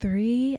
Three.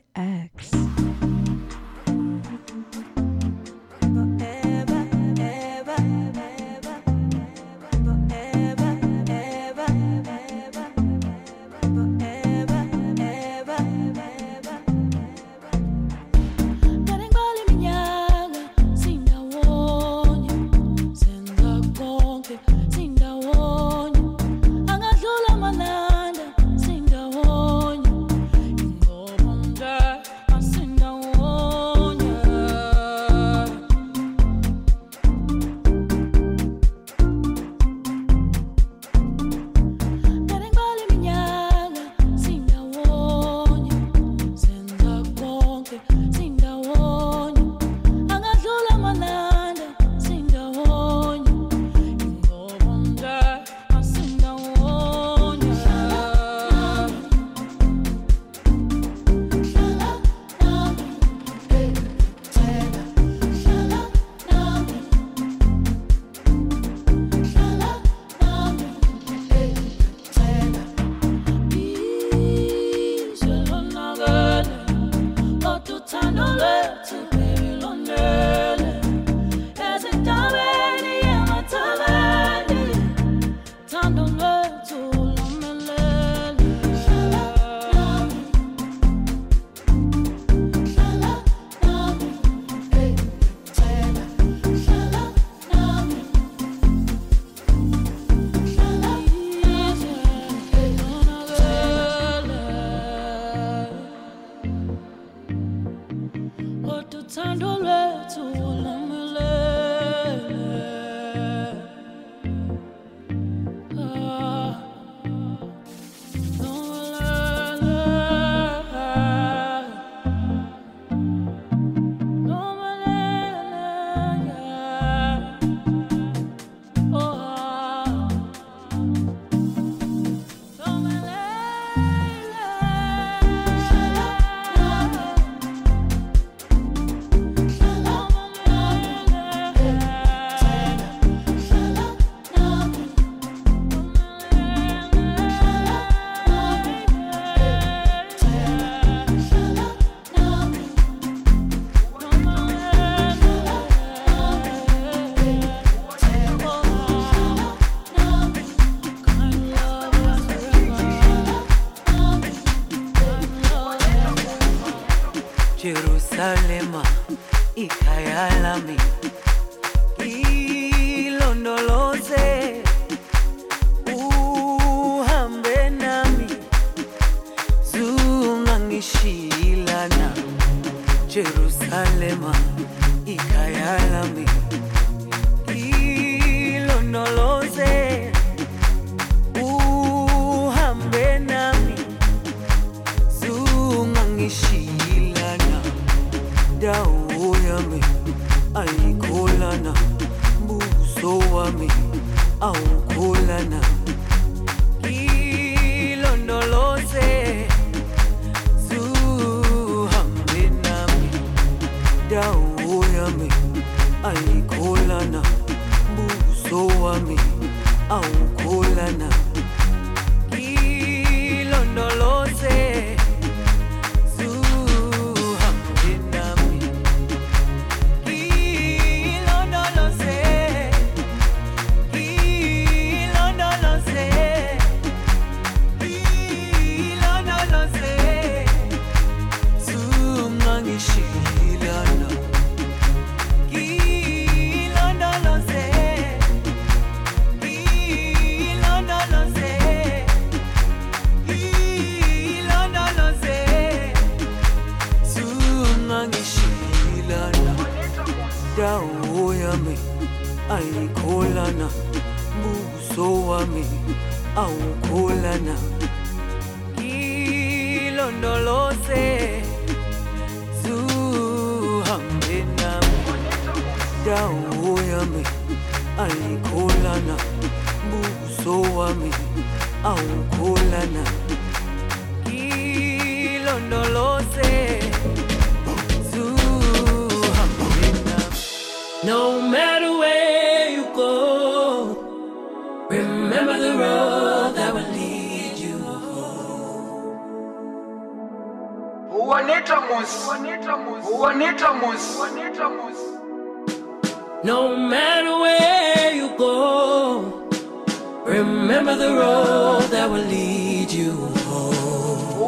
Remember the road that will lead you home.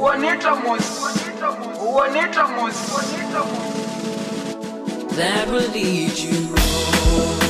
That will lead you home.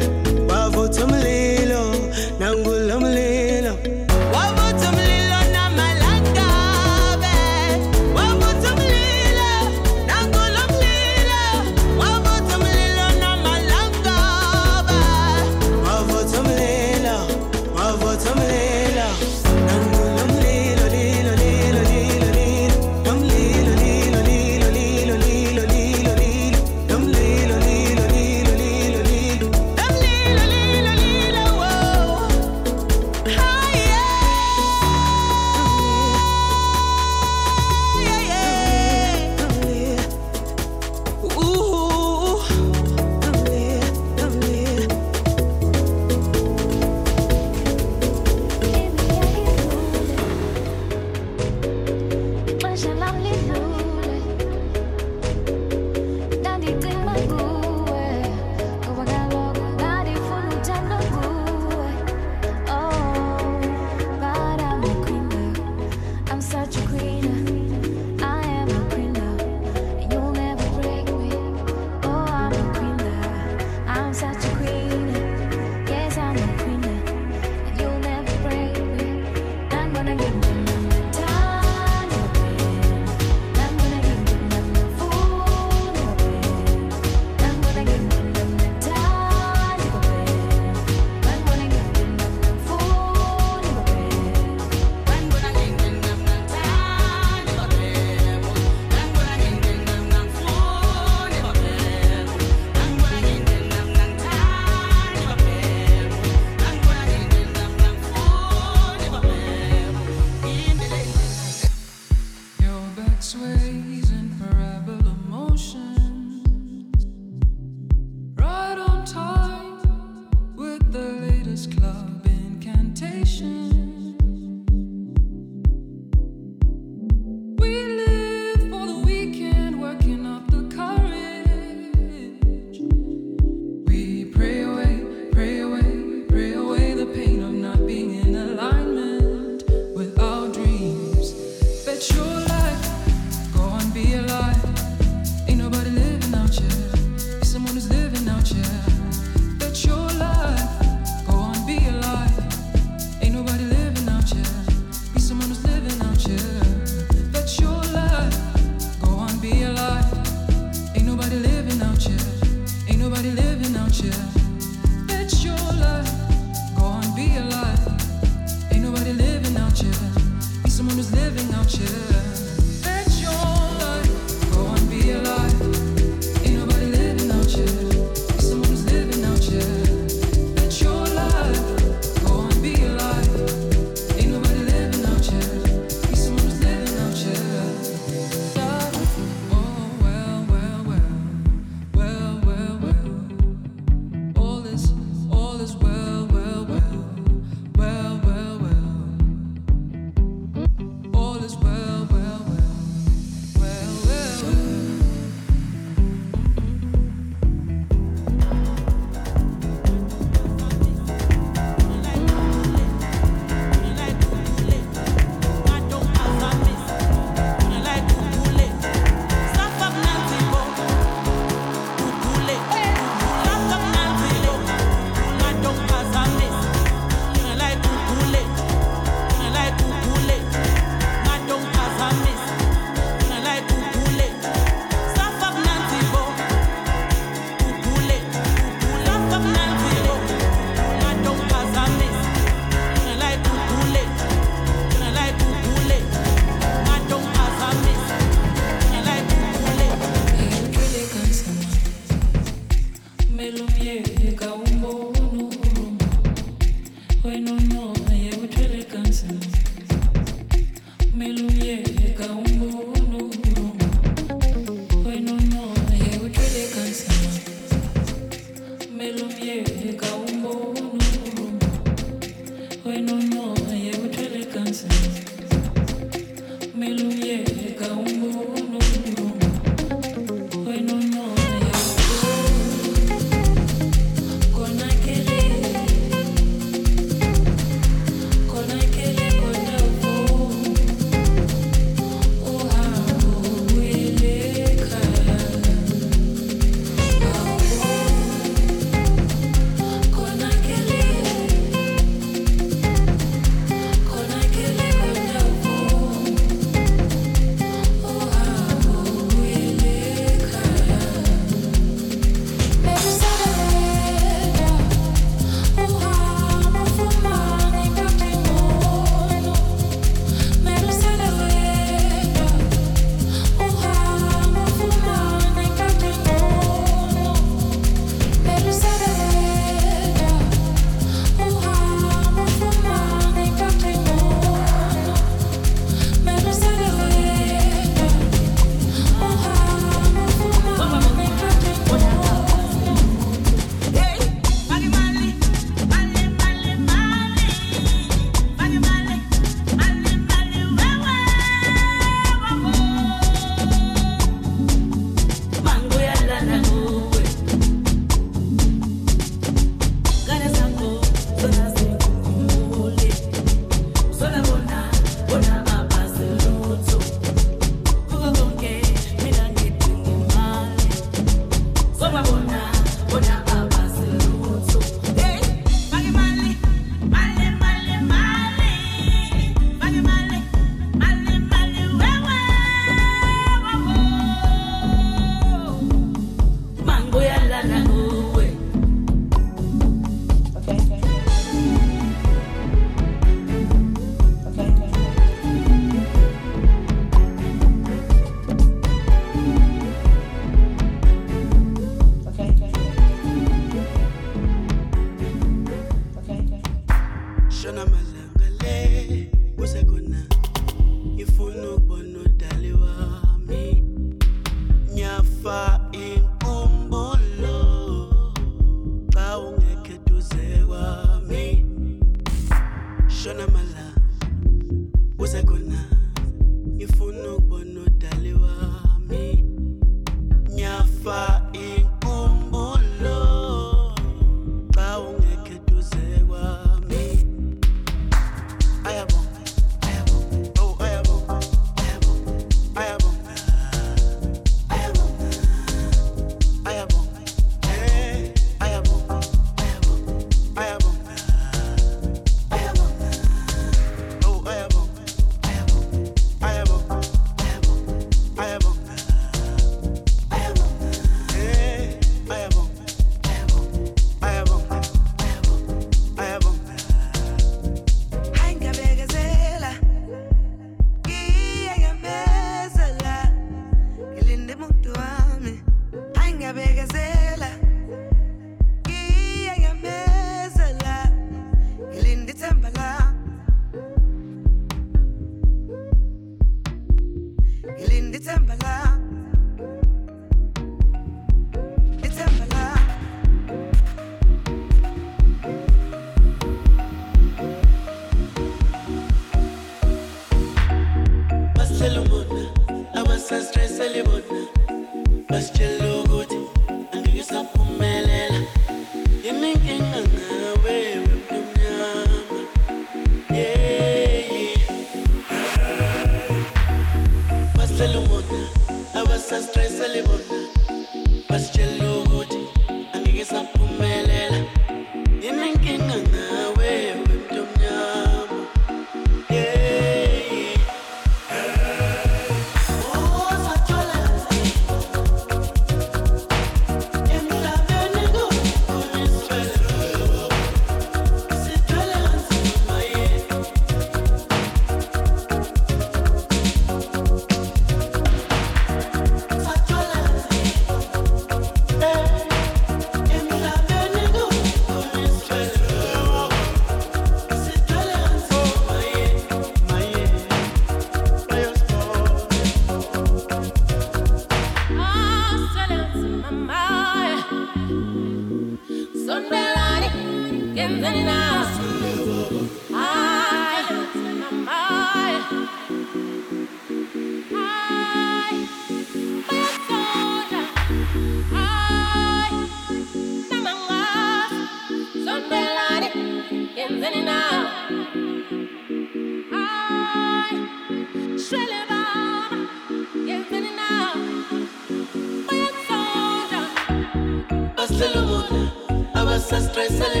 listen.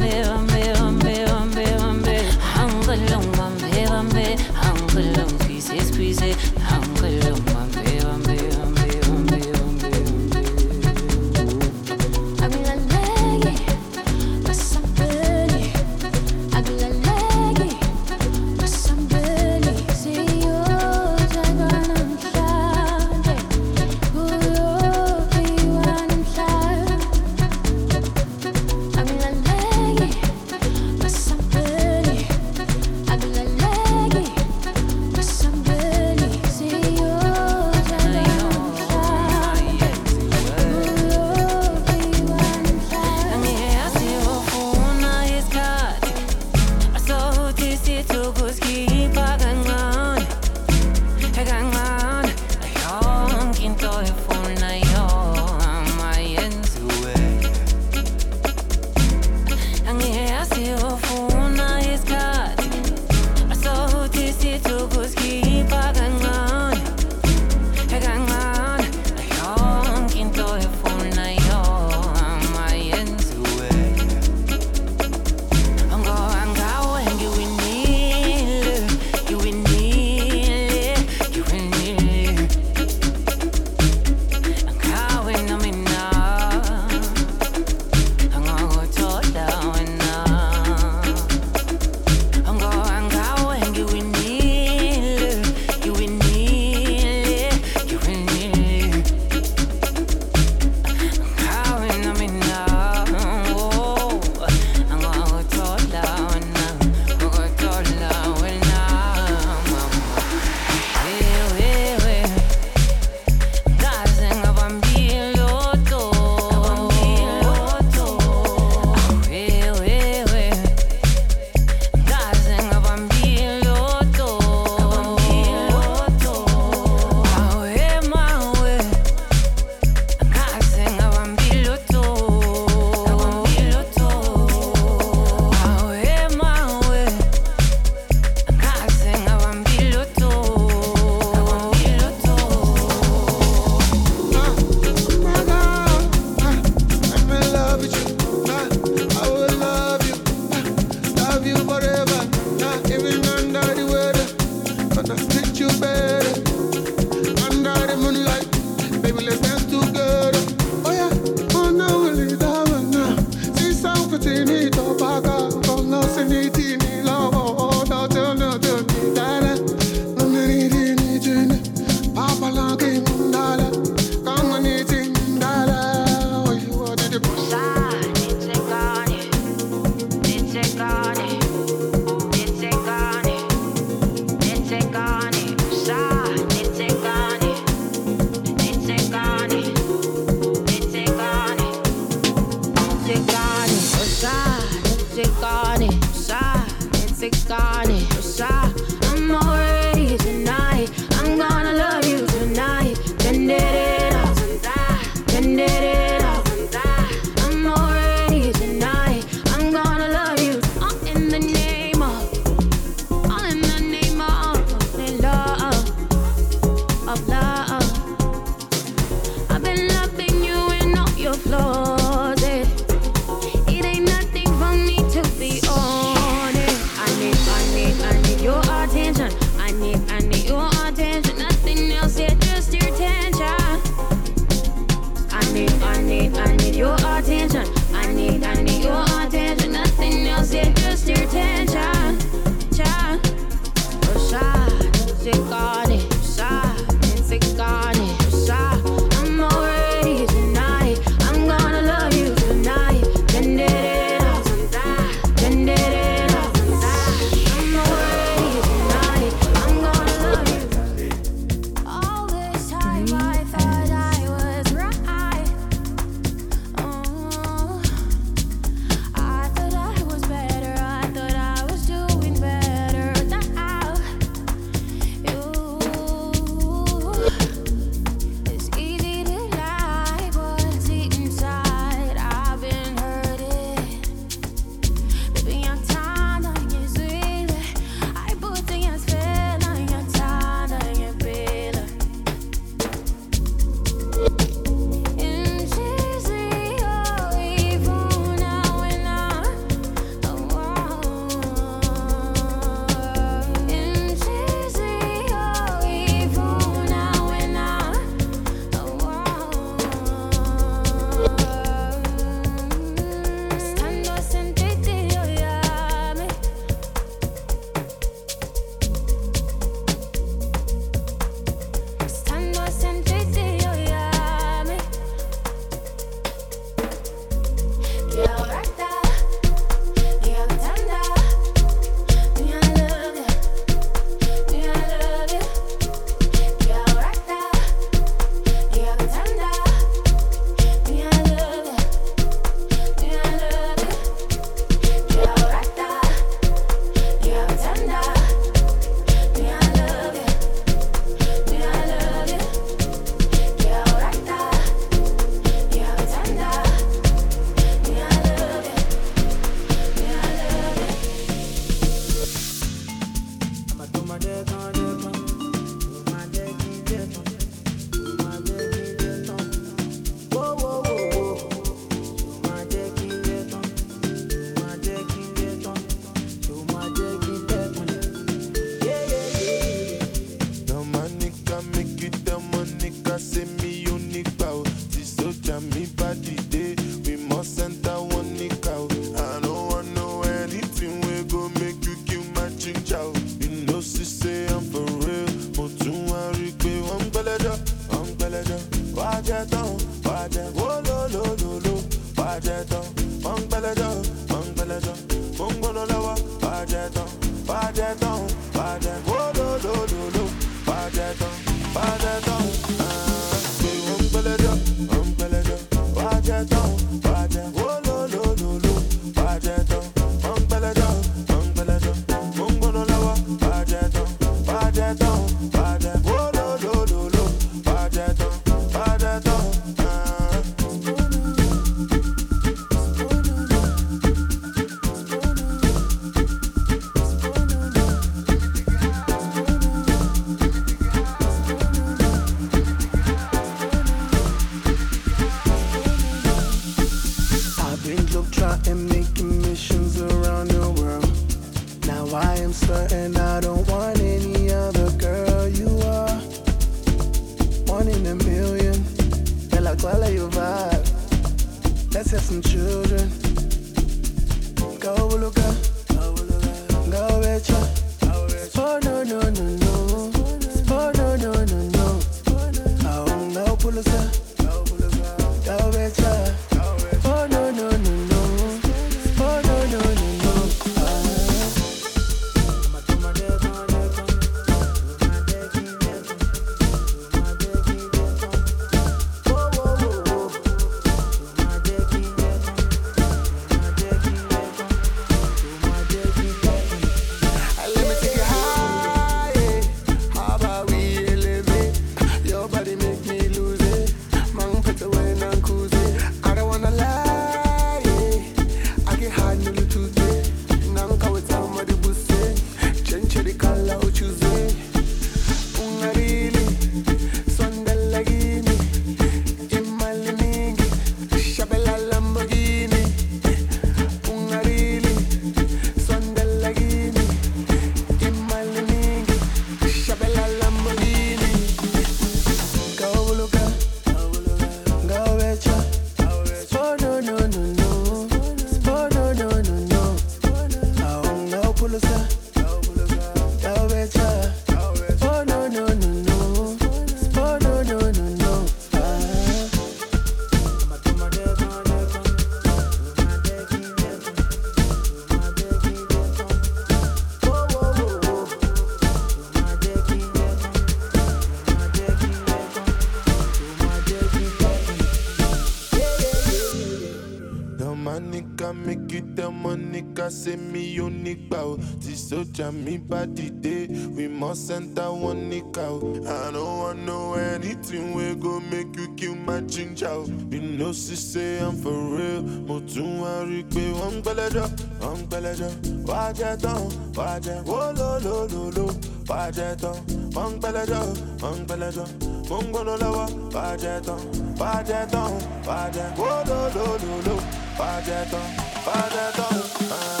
Soldier me body day. We must enter one nigga. I don't want know anything we go make you kill my ginger. You know she say I'm for real. Mo tún wá rí pé wọ́n ń gbẹ́lẹ́jọ́, wọ́n ń gbẹ́lẹ́jọ́. Wá jẹ́ tán, wá jẹ́ wó ló ló ló ló. Wá jẹ́ tán, wọ́n ń gbẹ́lẹ́jọ́, wọ́n ń gbẹ́lẹ́jọ́. Mo ń gbóná lọ́wọ́, wá jẹ́ tán, wá jẹ́ tán, wá jẹ́ wó ló ló ló ló. Wá jẹ́ tán, wá jẹ́ tán.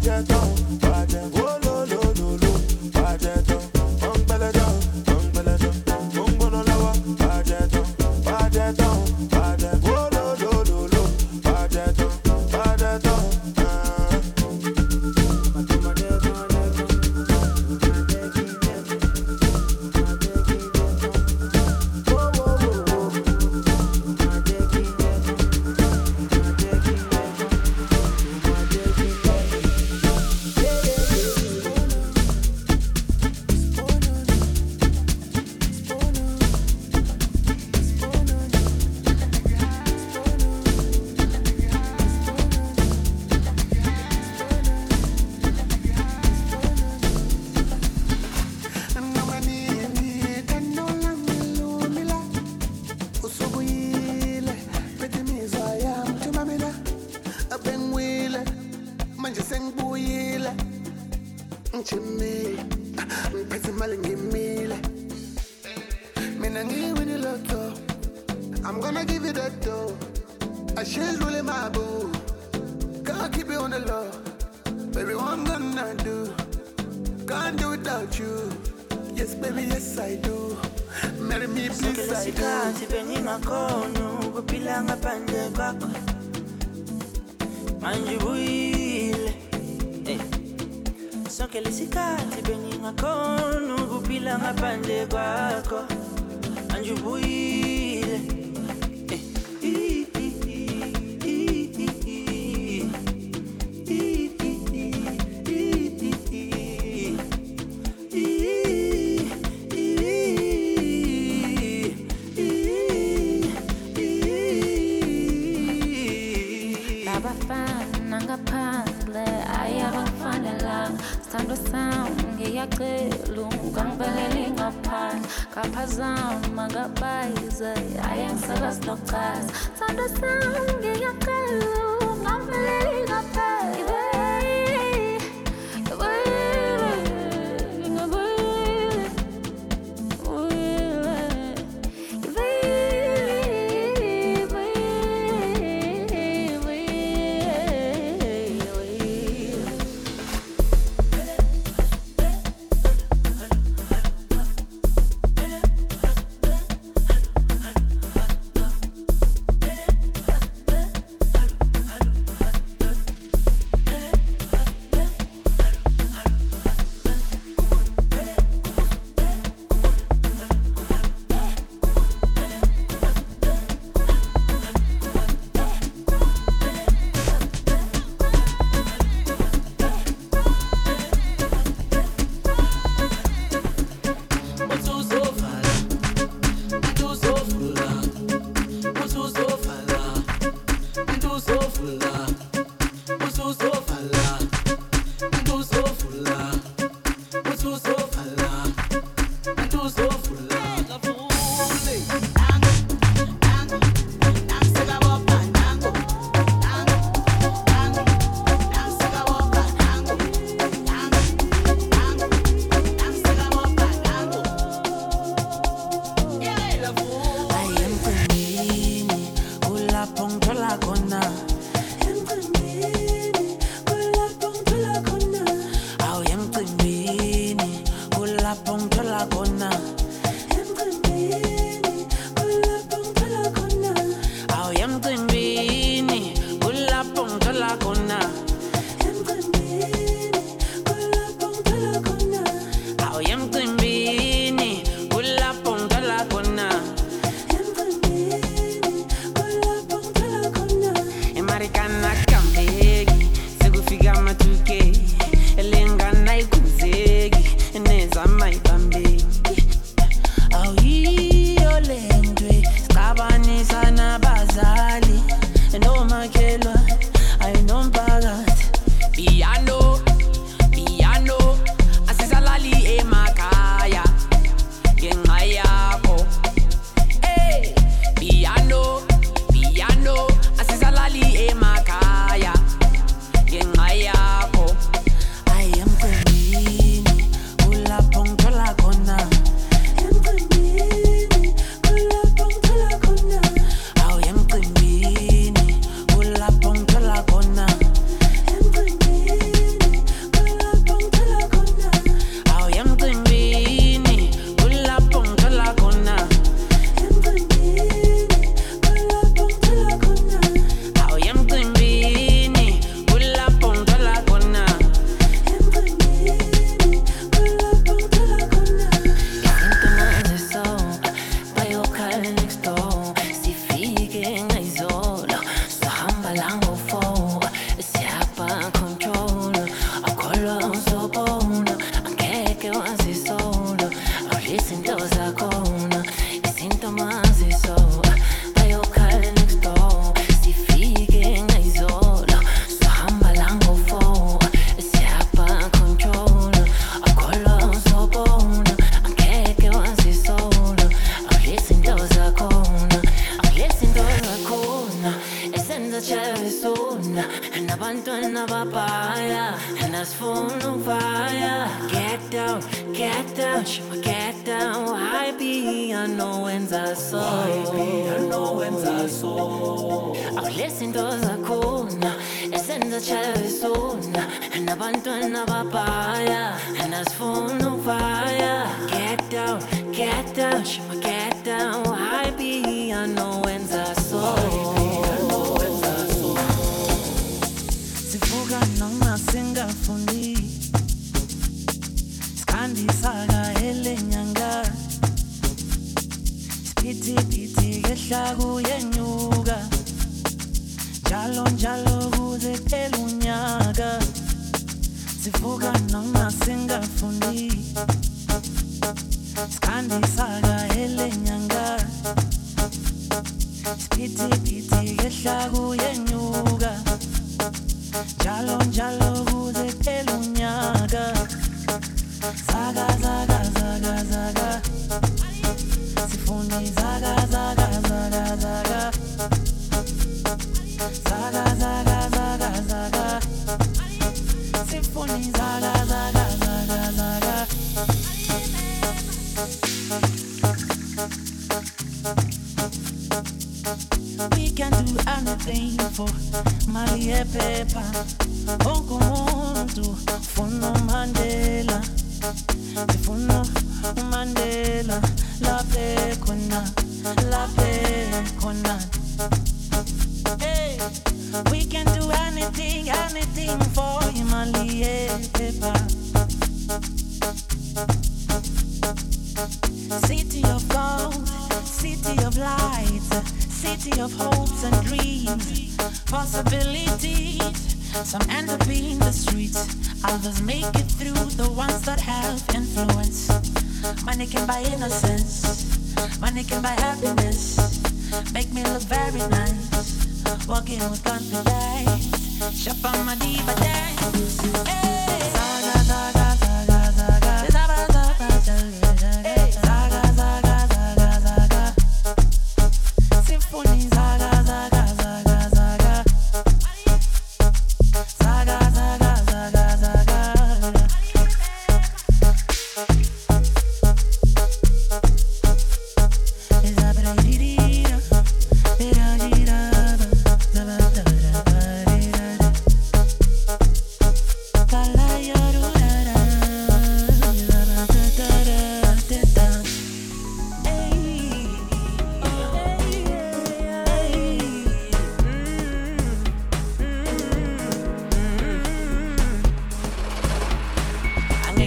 gadget. Without you. Yes baby yes i do. Marry me please i do. lesikhathi bengingakhona ukuphila ngaphandle kwakho. Manje ubuyile Eh. sonke lesikhathi bengingakhona ukuphila ngaphandle kwakho. Manje ubuyile kapazam magabayze ayang sagas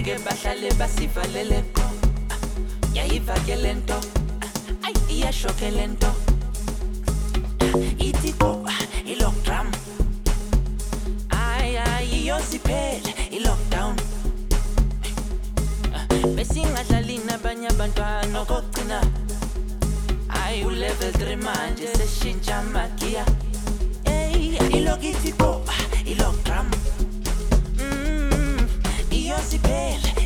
ngeke bahlale basivalele qo ah, yayivakele nto. Ah, ayi iyashokele nto. Ah, ithi qo i-lockdrum ayi ayiyo siphele i-lockdown. Besingadlali nabanye abantwana okokugcina hayi ulevel 3 manje seshintsha magiya eyi ilokithi qo i-lockdrum si belle.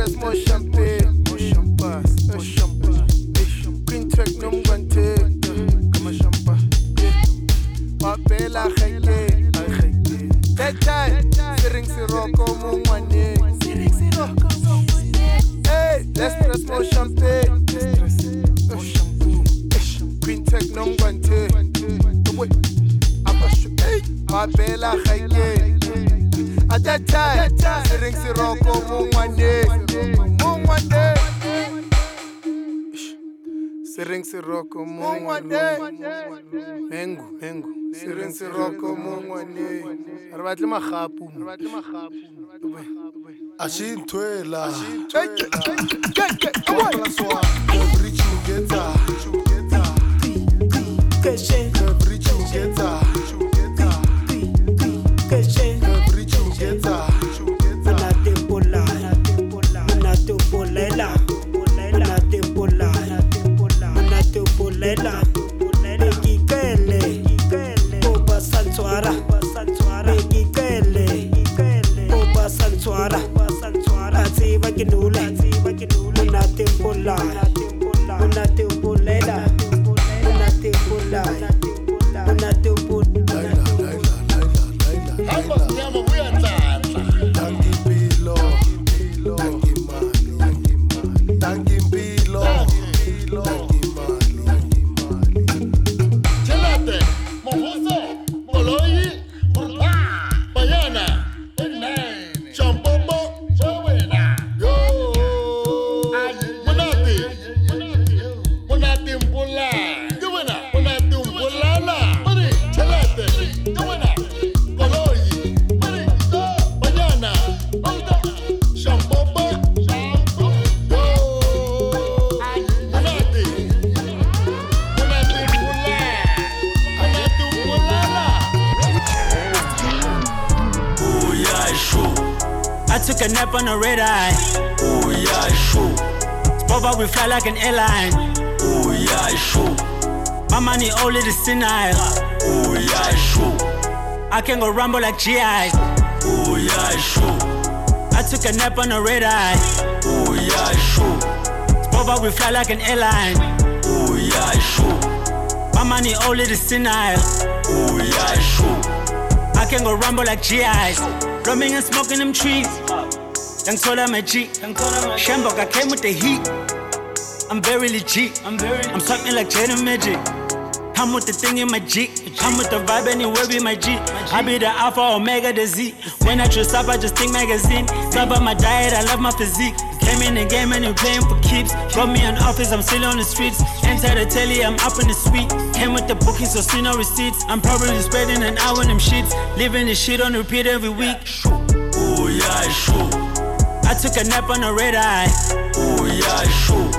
Press more champagne, more champagne, more champagne. Queen track no guante, come on champagne. Papela kheke, ay kheke. That time, siring siroko mungwane. Siring papela kheke. At that time, siring siroko mungwane. Mungwane. Siring siroko mungwane. Mengu, mengu. Siring siroko mungwane. Re batle magapu. Re batle magapu. ashintwela Come on. Tangimpilo, 60 naira. Oh yeah. I can go rumble like GI. Oh yeah, sure. I took a nap on a red eye. Oh yeah, sure. Spova we fly like an airline. Oh yeah, sure. My money only the sinai. Oh yeah, sure. I can go rumble like GIs. Drumming and smoking them trees. Then call them a G. Shambok, I came with the heat. I'm very legit. I'm very. I'm something like Jada Magic. I'm with the thing in my Jeep. I'm with the vibe anywhere be my Jeep. I be the alpha omega the Z. When I dress up, I just think magazine. Top up my diet, I love my physique. Came in the game and you playing for keeps. Got me an office, I'm still on the streets. Enter the telly, I'm up in the suite. Came with the booking, so see no receipts. I'm probably spending an hour in them sheets. Living this shit on repeat every week. Ooh, yeah, sure. I took a nap on a red eye. Ooh, yeah, sure.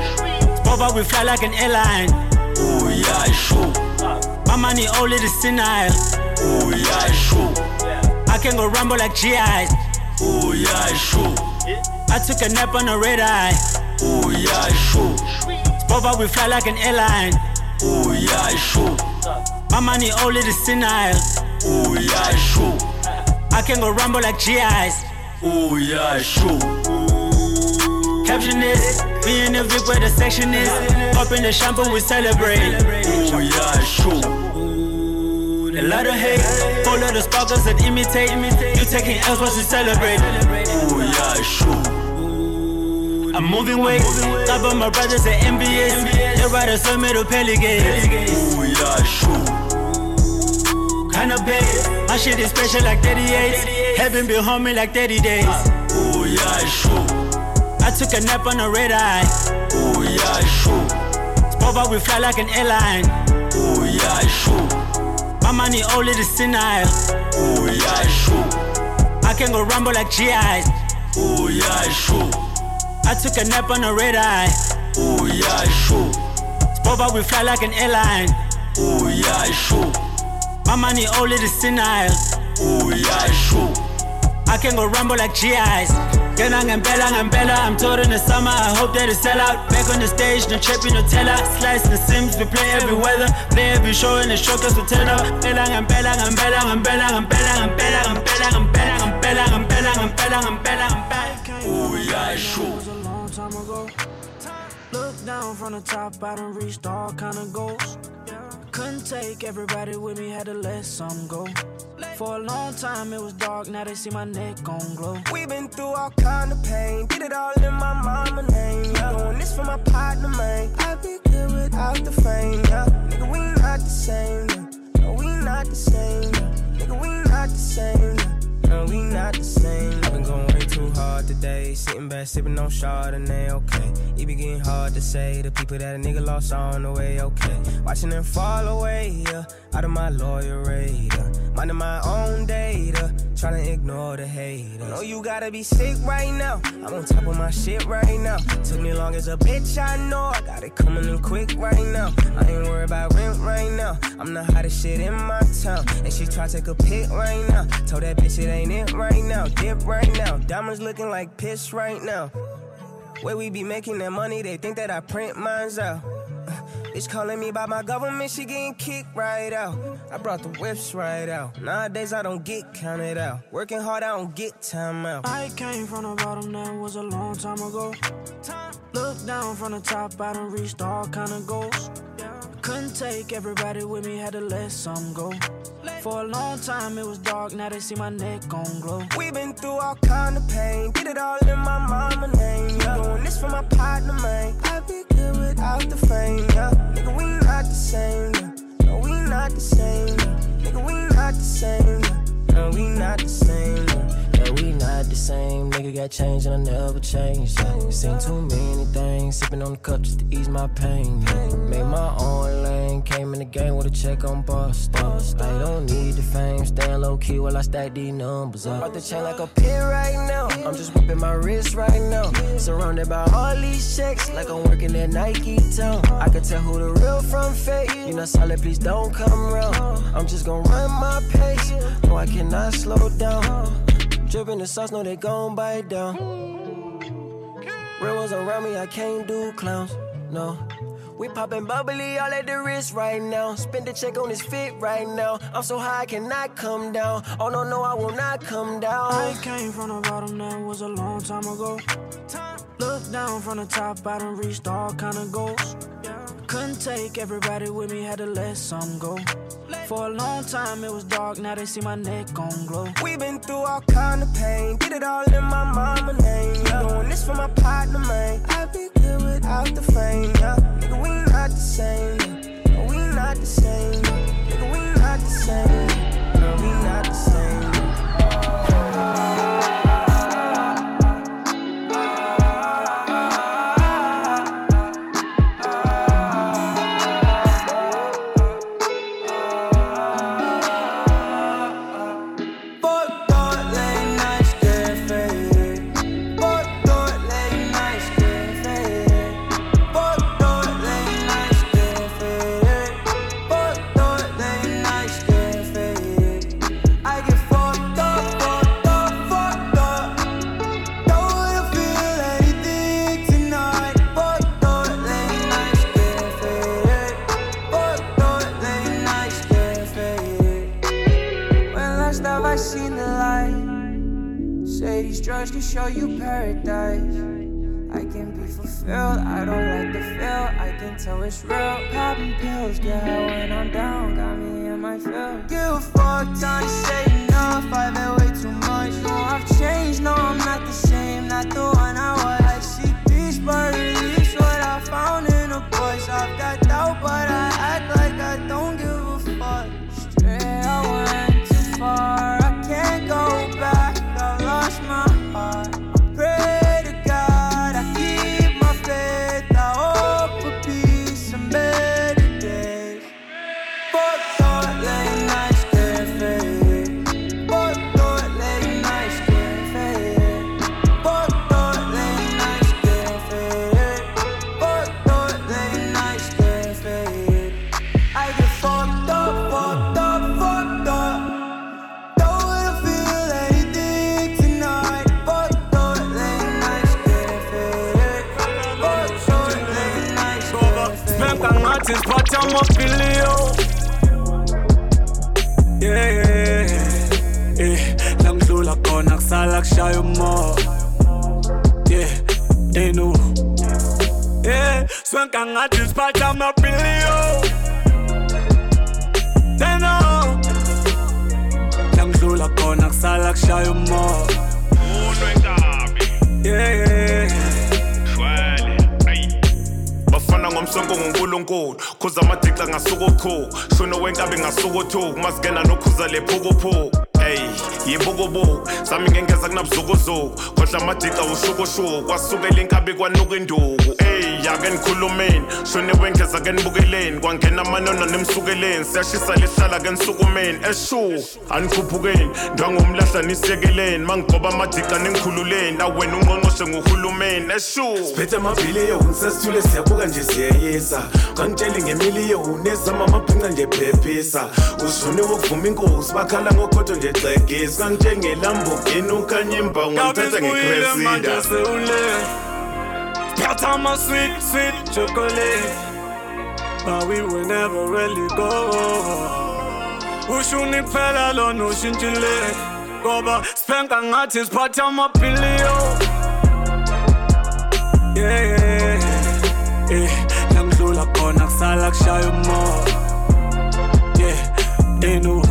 Spova, we fly like an airline. Ooh, yeah, sure. My money all it is senile. Ooh, yeah, sure. I can go rumble like GIs. Ooh, yeah, sure. I took a nap on a red eye. Ooh, yeah, sure. Spova, we fly like an airline. Ooh, yeah, sure. My money all it is senile. Ooh, yeah, sure. I can go rumble like GIs. Ooh, yeah, sure. Caption this, me in the VIP where the section is. Up in the shampoo, we celebrate. Ooh, yeah, sure. A lot of hate, full of the sparkles that imitate. You taking L's once you celebrate. Ooh, yeah, sure. I'm moving weight, cover my brothers at MBS. They ride a some middle gates. Ooh, yeah, sure. Kinda big, my shit is special like 38. Heaven be homie like 30 days. Ooh, yeah, sure. I took a nap on a red eye. Ooh, yeah, sure. Spova, we fly like an airline. Ooh, yeah, sure. My money all it is senile. Ooh, yeah, sure. I can go rumble like GIs. Ooh, yeah, sure. I took a nap on a red eye. Ooh, yeah, sure. Spova, we fly like an airline. Ooh, yeah, sure. My money all it is senile. Ooh, yeah, sure. I can go rumble like GIs. Gena ngempela ngempela, I'm told in the summer, I hope that it sell out. Back on the stage, no tripping, no teller. Slice the sims, we play every weather. Play every show in the showcase we tell up. Ngempela ngempela ngempela ngempela ngempela ngempela ngempela ngempela ngempela ngempela ngempela ngempela ngempela. Ooh, yeah, sure. was a long time ago. Look down from the top, I done reached all kind of goals. Couldn't take everybody with me, had to let some go. For a long time it was dark, now they see my neck on glow. We've been through all kind of pain, did it all in my mama name. Yeah. Doing this for my partner, man. I'd be good without the fame, yeah. Nigga, we not the same, yeah. No, we not the same, yeah. Nigga, we not the same, yeah. No, we not the same. I've been going too hard today. Sitting back, sipping on Chardonnay, okay. It be getting hard to say the people that a nigga lost on the way, okay. Watching them fall away, yeah. Out of my loyal radar. Minding my own data. Trying to ignore the haters. Know you gotta be sick right now. I'm on top of my shit right now. Took me long as a bitch, I know. I got it coming in quick right now. I ain't worried about rent right now. I'm the hottest shit in my town. And she try to take a pic right now. Told that bitch it ain't it right now. Dip right now. Diamonds looking like piss right now. Where we be making that money, they think that I print mines out. Bitch calling me by my government, she getting kicked right out. I brought the whips right out. Nowadays I don't get counted out. Working hard, I don't get time out. I came from the bottom, that was a long time ago. Look down from the top, I done reached all kind of goals. Couldn't take everybody with me, had to let some go. For a long time it was dark, now they see my neck on glow. We've been through all kind of pain, did it all in my mama name. Yeah. Doing this for my partner, man. I'd be good without the fame, yeah. Nigga, we not the same, yeah. No, we not the same. Nigga, we not the same. No, we not the same. Yeah, we not the same. Nigga got changed and I never changed. Seen too many things, sipping on the cup just to ease my pain. Made my own lane, came in the game with a check on bust. I don't need the fame, staying low key while I stack these numbers up. Off the chain like a pin right now. I'm just whipping my wrist right now. Surrounded by all these checks, like I'm working at Nike Town. I can tell who the real from fake. You know, solid, please don't come round. I'm just gonna run my pace. No, I cannot slow down. Dripping the sauce, no, they gon' bite down. Real ones around me, I can't do clowns, no. We poppin' bubbly all at the wrist right now. Spend the check on his fit right now. I'm so high, I cannot come down. Oh no, no, I will not come down. I came from the bottom, that was a long time ago. Look down from the top, I done reached all kind of goals. Couldn't take everybody with me, had to let some go. For a long time it was dark, now they see my neck on glow. We've been through all kind of pain, did it all in my mama name. Yeah. Doing this for my partner, man. I'd be good without the fame, yeah. Nigga, we not the same, yeah. We not the same, yeah. Nigga, we not the same, yeah. We not the same, show you paradise. I can be fulfilled, I don't like the feel. I can tell it's real. Popping pills, high when I'm down, got me in my field. Give a fuck, to say enough. I've had way too much. No, I've changed, no, I'm not the same, not the one I was. Kusala kushaya umoya yeah, enu yeah. Spenka ngathi siphatha amapiliyo teno la ngidlula khona kusala kushaya umoya yeah, yeah. bafana ngomsonko ngunkulunkulu khuza amadixa ngasuku shuno wenkabi ngasuku masigena nokhuza lephukuphuku ey yibukubuku sami ngengeza kunabuzukuzuku. Khohla amadixa ushukushuku kwasukela inkabi kwanuka induku. Ey ake nikhulumeni shone wengeza ke nibukeleni kwangena amanona nimsukeleni. Siyashisa lihlala ke nisukumeni eshu anikhuphukeni ndwangomlahla nisiyekeleni mangigoba amadixa ningikhululeni. Awena ungqongqoshe nguhulumeni. Eshu. Siphethe amabhiliyoni sesithule siyabuka nje siyeyisa kangitsheli ngemiliyoni ezama amabhinca nje phephisa. Ushone wokuvuma inkosi bakhala ngokhoto nje xegisi kanjengelambogini ukanyimba ungangithatha ngecresida Got on my sweet, sweet chocolate. But we will never really go. Ushuni kuphela lona ushintshile ngoba spenka ngathi siphatha amapiliyo yeah, yeah, yeah. la ngidlula khona kusala kushaya umoya yeah, enu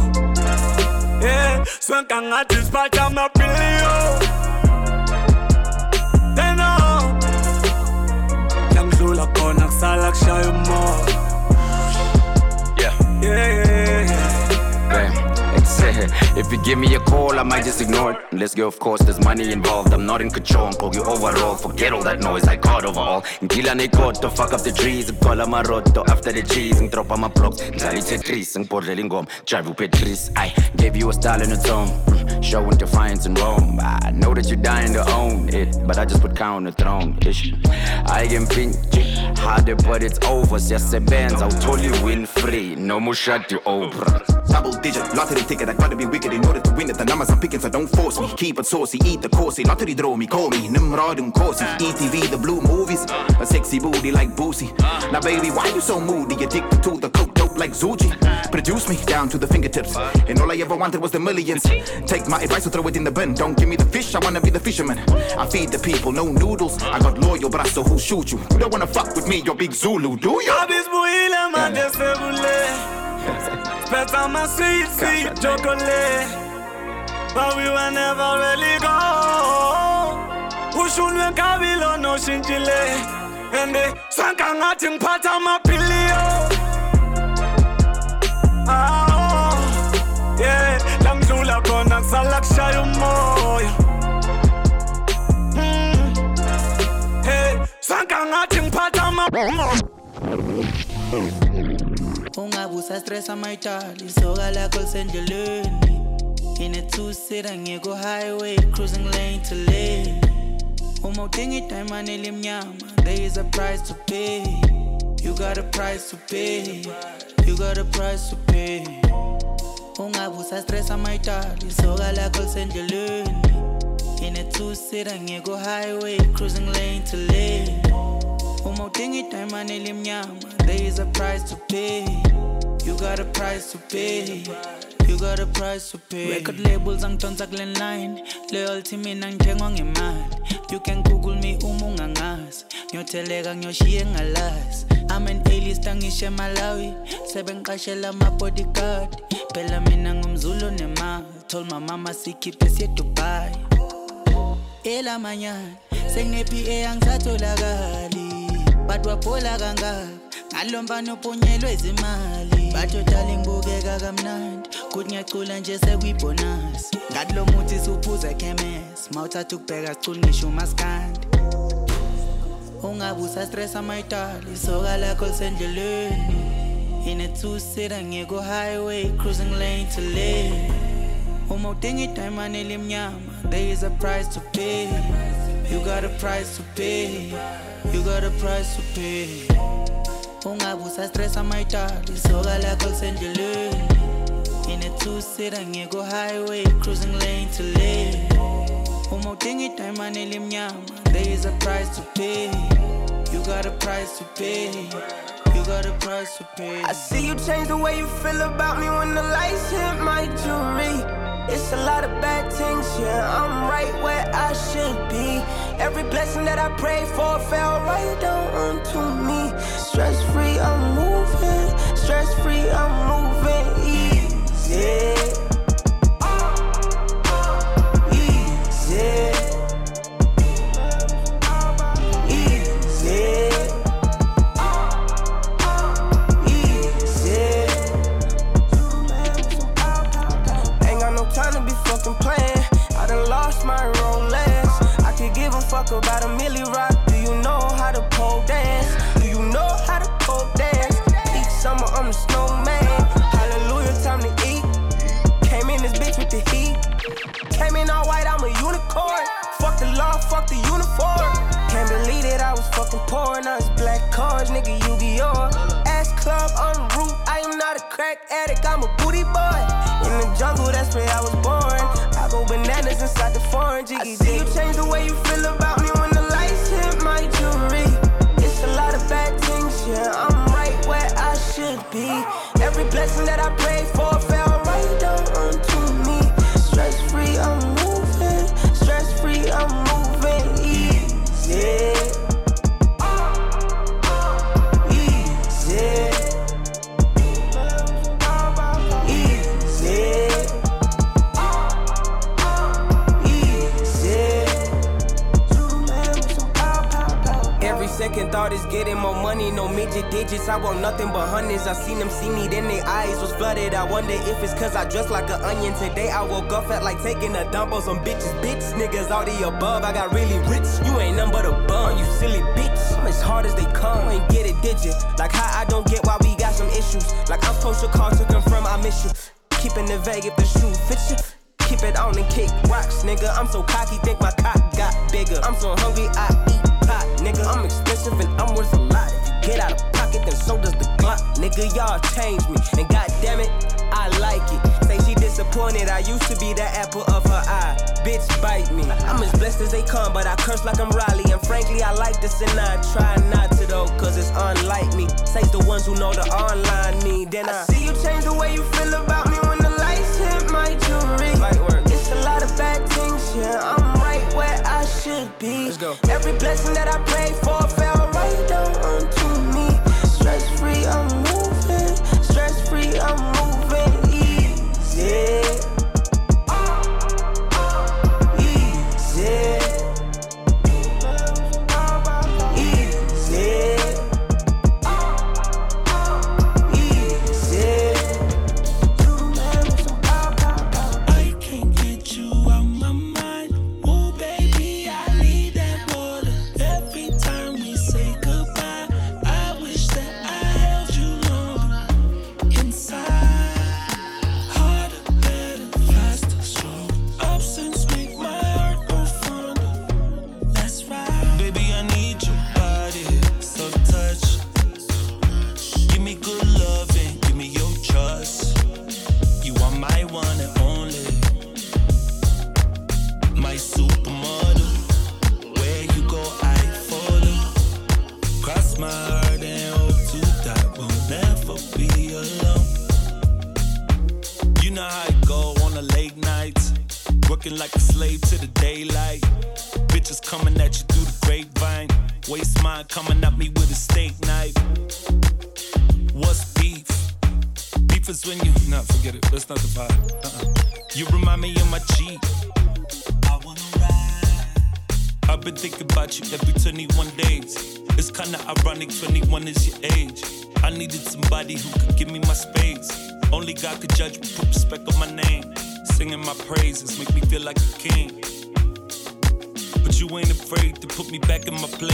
yeah. spenka ngathi siphatha amapiliyo kusala kushaya umoya Yeah. yeah, yeah, yeah. Bam. It's, if you give me a call, I might just ignore it. Let's go, of course, there's money involved. I'm not in control. Call you overall. Forget all that noise. I caught overall. Ngila nekoto, fuck up the trees. Call my roto after the cheese. And drop on my blocks. Tally Tetris. Ngibodlela ingom. Drive you Petris. I gave you a style and a tone. Mm, Showing defiance in Rome. I know that you're dying to own it. But I just put count on the throne. Ish. I can pinch it harder, but it's over. Siyasebenza, uthola win free. No more shut you over. Double digit lottery ticket, I gotta be wicked in order to win it. The numbers I'm picking, so don't force me. Keep it saucy, eat the coursey. Lottery draw me, call me. Nimrod and Corsi. ETV, the blue movies. A sexy booty like Boosie. Now, baby, why you so moody? Addicted to the coke dope like Zucci. Produce me down to the fingertips. And all I ever wanted was the millions. Take my advice or throw it in the bin. Don't give me the fish, I wanna be the fisherman. I feed the people, no noodles. I got loyal, but I still who shoot you. You don't wanna fuck with me, you're big Zulu, do you? Abisbuyile manje sebule Spent on my sweet, sweet chocolate But we were never really go Ushunwe kabilo no shintile Ende sanka ngathi ngiphatha ungabusa stress amayitali isoka lakho lisendleleni in a two-seater ngiyeko highway cruising lane to lane. Uma udinga idayimani elimnyama there is a price to pay. You got a price to pay. You got a price to pay. Ungabusa stress amayitali isoka lakho lisendleleni in a two-seater ngiyeko highway cruising lane to lane uma udinga idayimani elimnyama there is a price to pay You got a price to pay. You got a price to pay. Record labels angidonsa kule line. Loyalty mina ngithengwa ngemali. You can Google me uma ungangazi. Ngiyotheleka ngiyoshiye ngalazi. I'm an A-list angishe Malawi. Sebengiqashela ama bodyguard. Phela mina ngumzulu nemali. Told my mama sikhiphe siye Dubai. elamanyana sengine-pa angisatholakali but waphola kangaka ngalombani uphunyelwe izimali batotala ngibukeka kamnandi kuthi ngiyacula nje sekuyibhonasi ngathi lo muthi siwuphuza echemes mawuthatha ukubheka sicula ngisho umaskandi ungabe usastressa mayitali isoka lakho lisendleleni in a two-seater ngiko-highway cruising lane to lane. Uma udinga idayimani elimnyama there is a price to pay. You got a price to pay you got a price to pay. Ungabe usastressa mayitali isoka lakho lisendleleni in a two-seater ngiko-highway cruising lane to lane. Uma udinga idayimani elimnyama there is a price to pay. You got a price to pay. You got a price to pay. I see you change the way you feel about me when the lights hit my jewelry. It's a lot of bad things, yeah. I'm right where I should be. Every blessing that I prayed for fell right down onto me. Stress free, I'm moving. Stress free, I'm moving easy. Foreign jiggy. I seen them see me, then their eyes was flooded. I wonder if it's cause I dress like an onion. Today I woke up fat like taking a dump on some bitches. Bitch, niggas all the above. I got really rich. You ain't nothing but a bum, you silly bitch. I'm as hard as they come, ain't get it, did you? Like how I don't get why we got some issues. Like I'm supposed to call to confirm I miss you. Keeping it vague if the shoe fits you. Keep it on and kick rocks, nigga. I'm so cocky, think my cock got bigger. I'm so hungry, I eat pot, nigga. I'm expensive and I'm worth a lot. If you get out of pocket, then so does the Glock, nigga. Y'all changed me, and goddamn it, I like it. Say she disappointed, I used to be the apple of her eye. Bitch, bite me. I'm as blessed as they come, but I curse like I'm Riley. And frankly, I like this and I try not to though, cause it's unlike me. Say's the ones who know the online me. Then I, see you change the way you feel about me when the lights hit my jewelry. It's a lot of bad things, yeah. I'm right where I should be. Let's go. Every blessing that I prayed for Stress back in my place.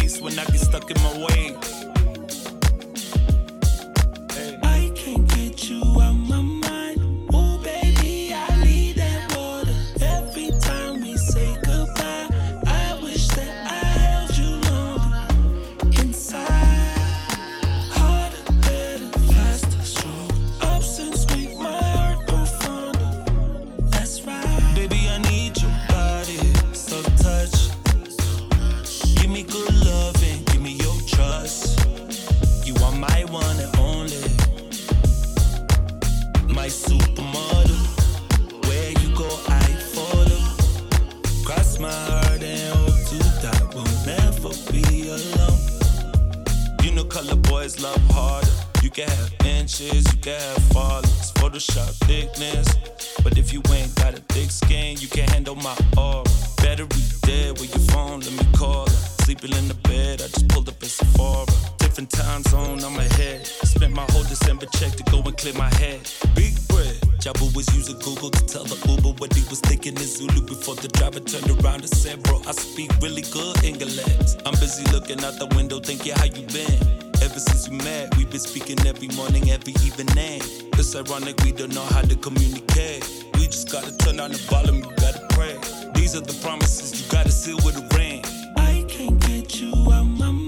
had big bread. Jabba was using Google to tell the Uber what he was thinking in Zulu before the driver turned around and said, Bro, I speak really good English. I'm busy looking out the window, thinking, How you been? Ever since we met, we've been speaking every morning, every evening. It's ironic we don't know how to communicate. We just gotta turn on the volume, you gotta pray. These are the promises you gotta seal with a ring. I can't get you out my mind.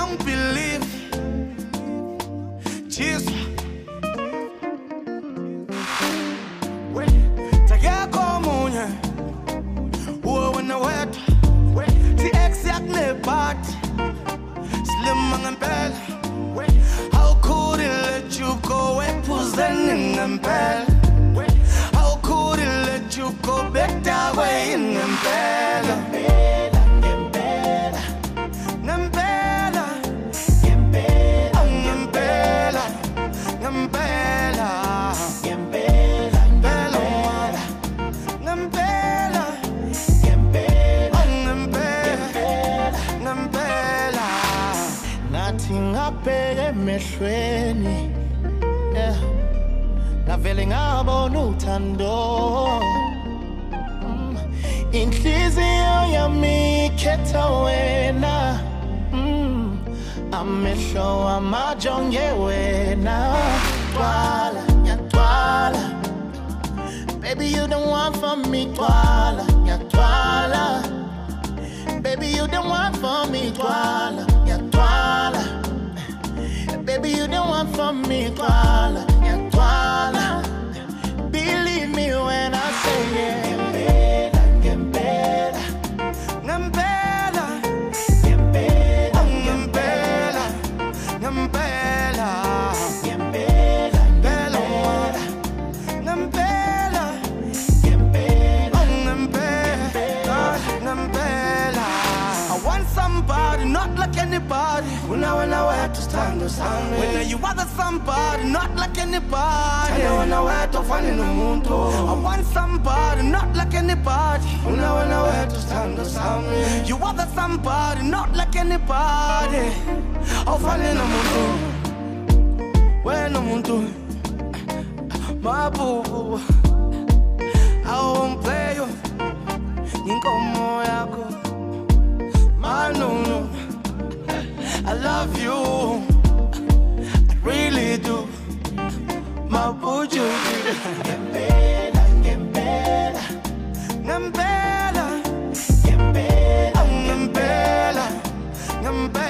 don't believe ngabona uthando inhliziyo yami khetha wena wena twala baby you don't want for me twala nyathwala baby you don't want for me twala nyathwala baby you don't want for me twala nyathwala yeah. just time to sign When you are the somebody, not like anybody. Unaweto fanini umuntu I want somebody, not like anybody. Unawena wetu sithando sami You are the somebody, not like anybody. Awufanini umuntu Wena umuntu Mabubu Awumpeyo Inkomo yakho Manunu I love you, I really do. Ma buju, ngempela, ngempela, ngempela, ngempela, ngempela.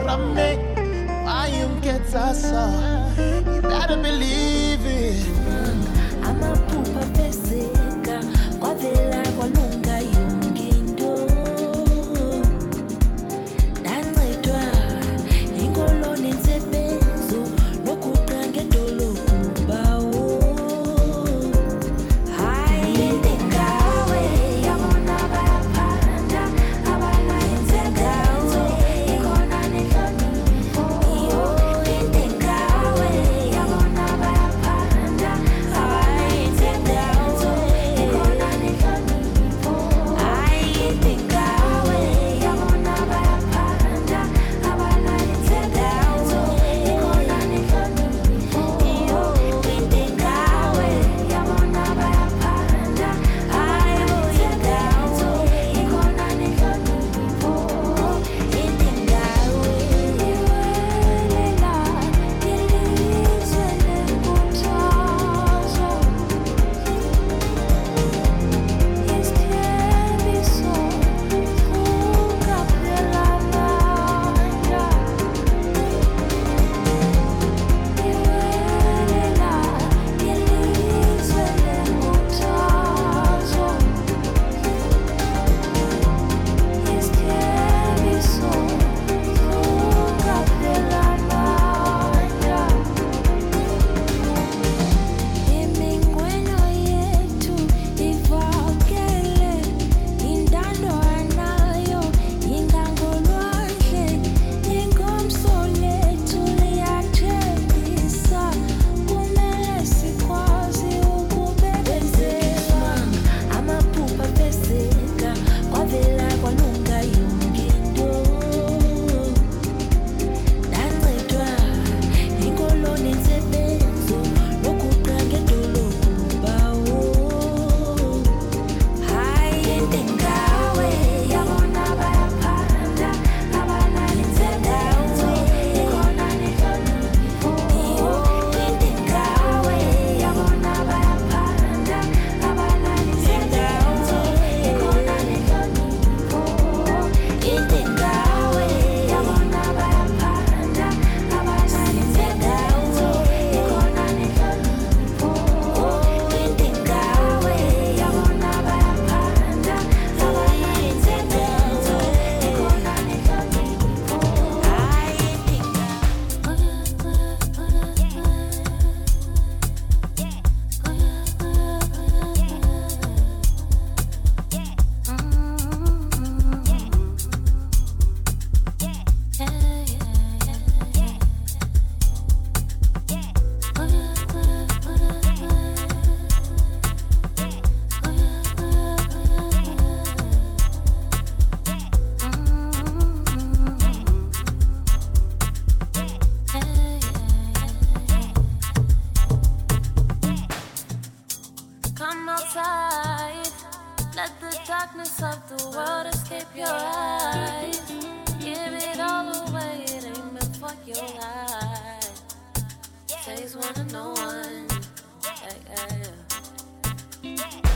marame ayumketsasa you gotta believe it. Amaphupha apeseka kwavela one. Yeah, yeah, yeah.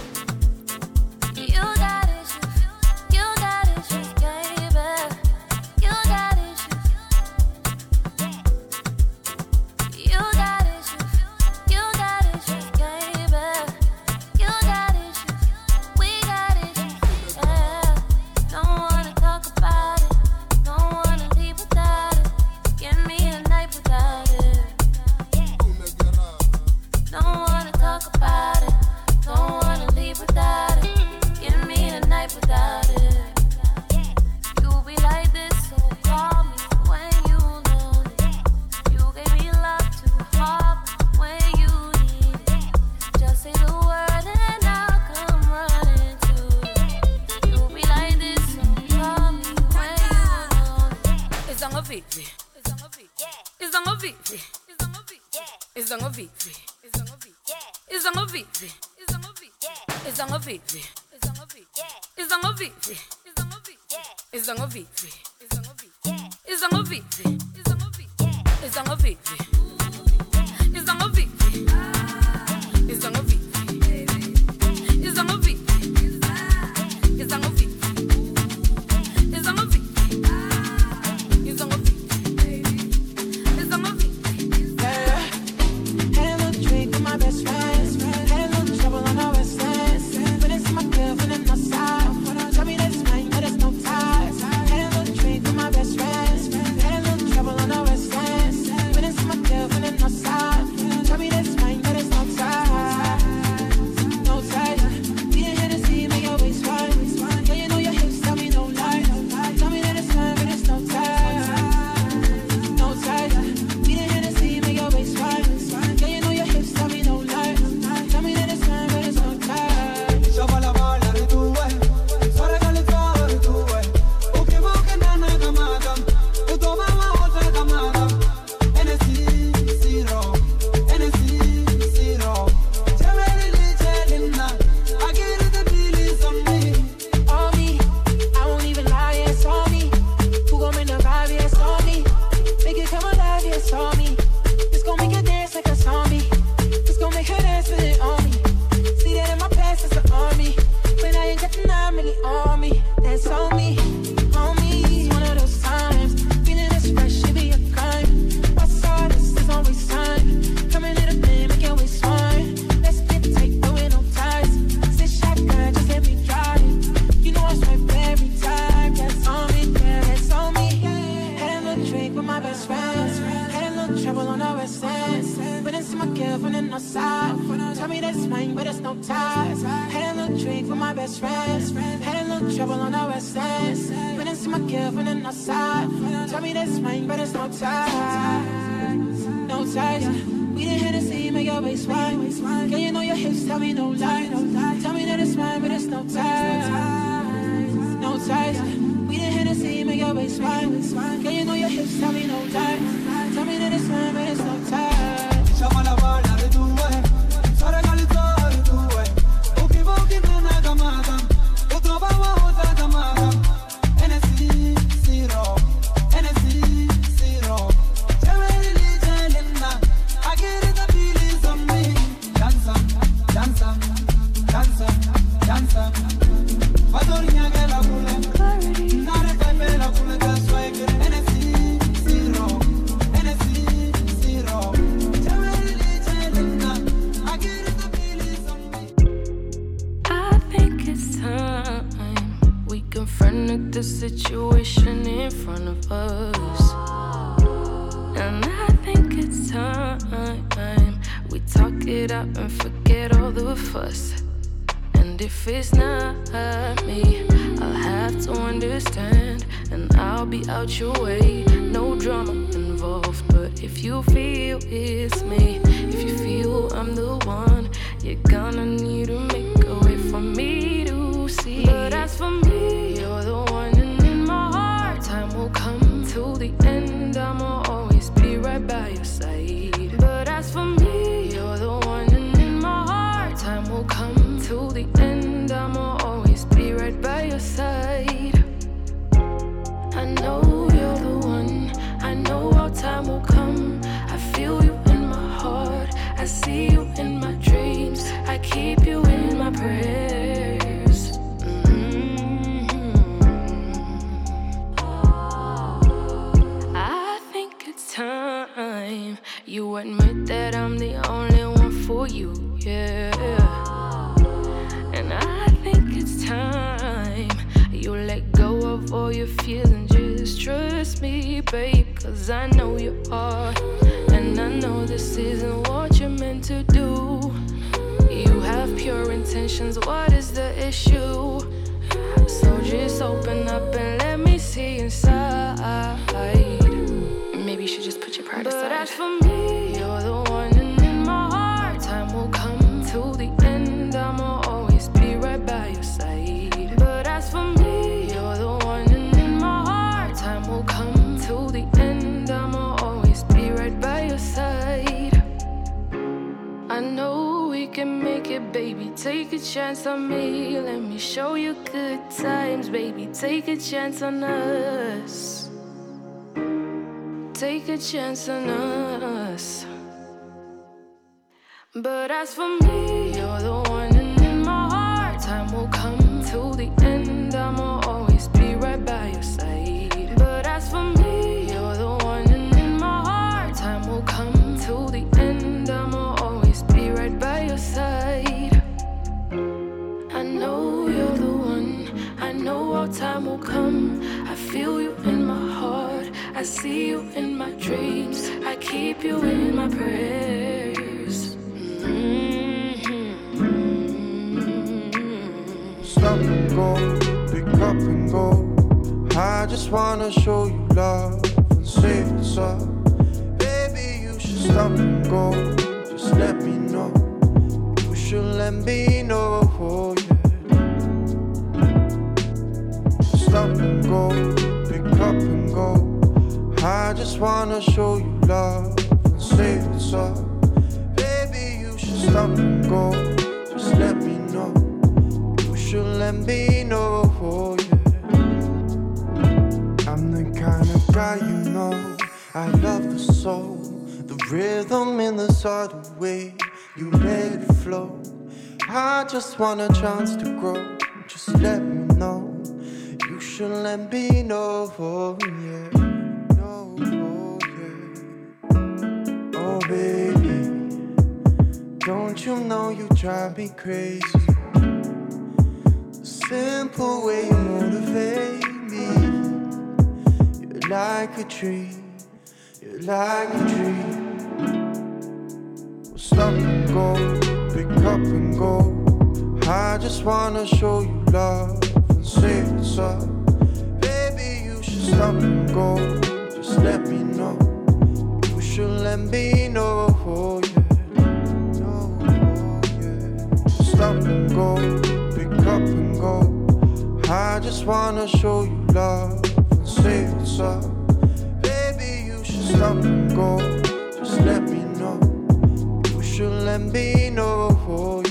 You admit that I'm the only one for you, yeah. And I think it's time you let go of all your fears and just trust me, babe. Cause I know you are, and I know this isn't what you're meant to do. You have pure intentions, what is the issue? So just open up and let me see inside maybe you should just put your pride but aside. But as for me, you're the one in my heart. Time will come to the end. I'ma always be right by your side. But as for me, you're the one in my heart. Time will come to the end. I'ma always be right by your side. I know we can make it, baby. Take a chance on me. Let me show you good times, baby. Take a chance on us. Take a chance on us. But as for me, you're the one and in my heart. Time will come till the end. I'ma always be right by your side. But as for me, you're the one and in my heart. Time will come till the end. I'ma always be right by your side. I know you're the one. I know our time will come. I see you in my dreams. I keep you in my prayers. Mm-hmm. Stop and go, pick up and go. I just wanna show you love and say what's up. Baby, you should stop and go. Just let me know. You should let me know. Oh, yeah. Stop and go, I just wanna show you love and say what's up. Baby, you should stop and go. Just let me know. You should let me know. Oh, yeah. I'm the kind of guy you know. I love the soul, the rhythm in the subtle way you let it flow. I just want a chance to grow. Just let me know. You should let me know. Oh, yeah. Baby. Don't you know you drive me crazy? The simple way you motivate me. You're like a tree. You're like a tree. Well, stop and go, pick up and go. I just wanna show you love and say what's up. Baby, you should stop and go. Just let me know. Should let me know. Oh, yeah. Oh, stop and go, pick up and go. I just wanna show you love and say what's up. Baby, you should stop and go. Just let me know. You should let me know. Oh,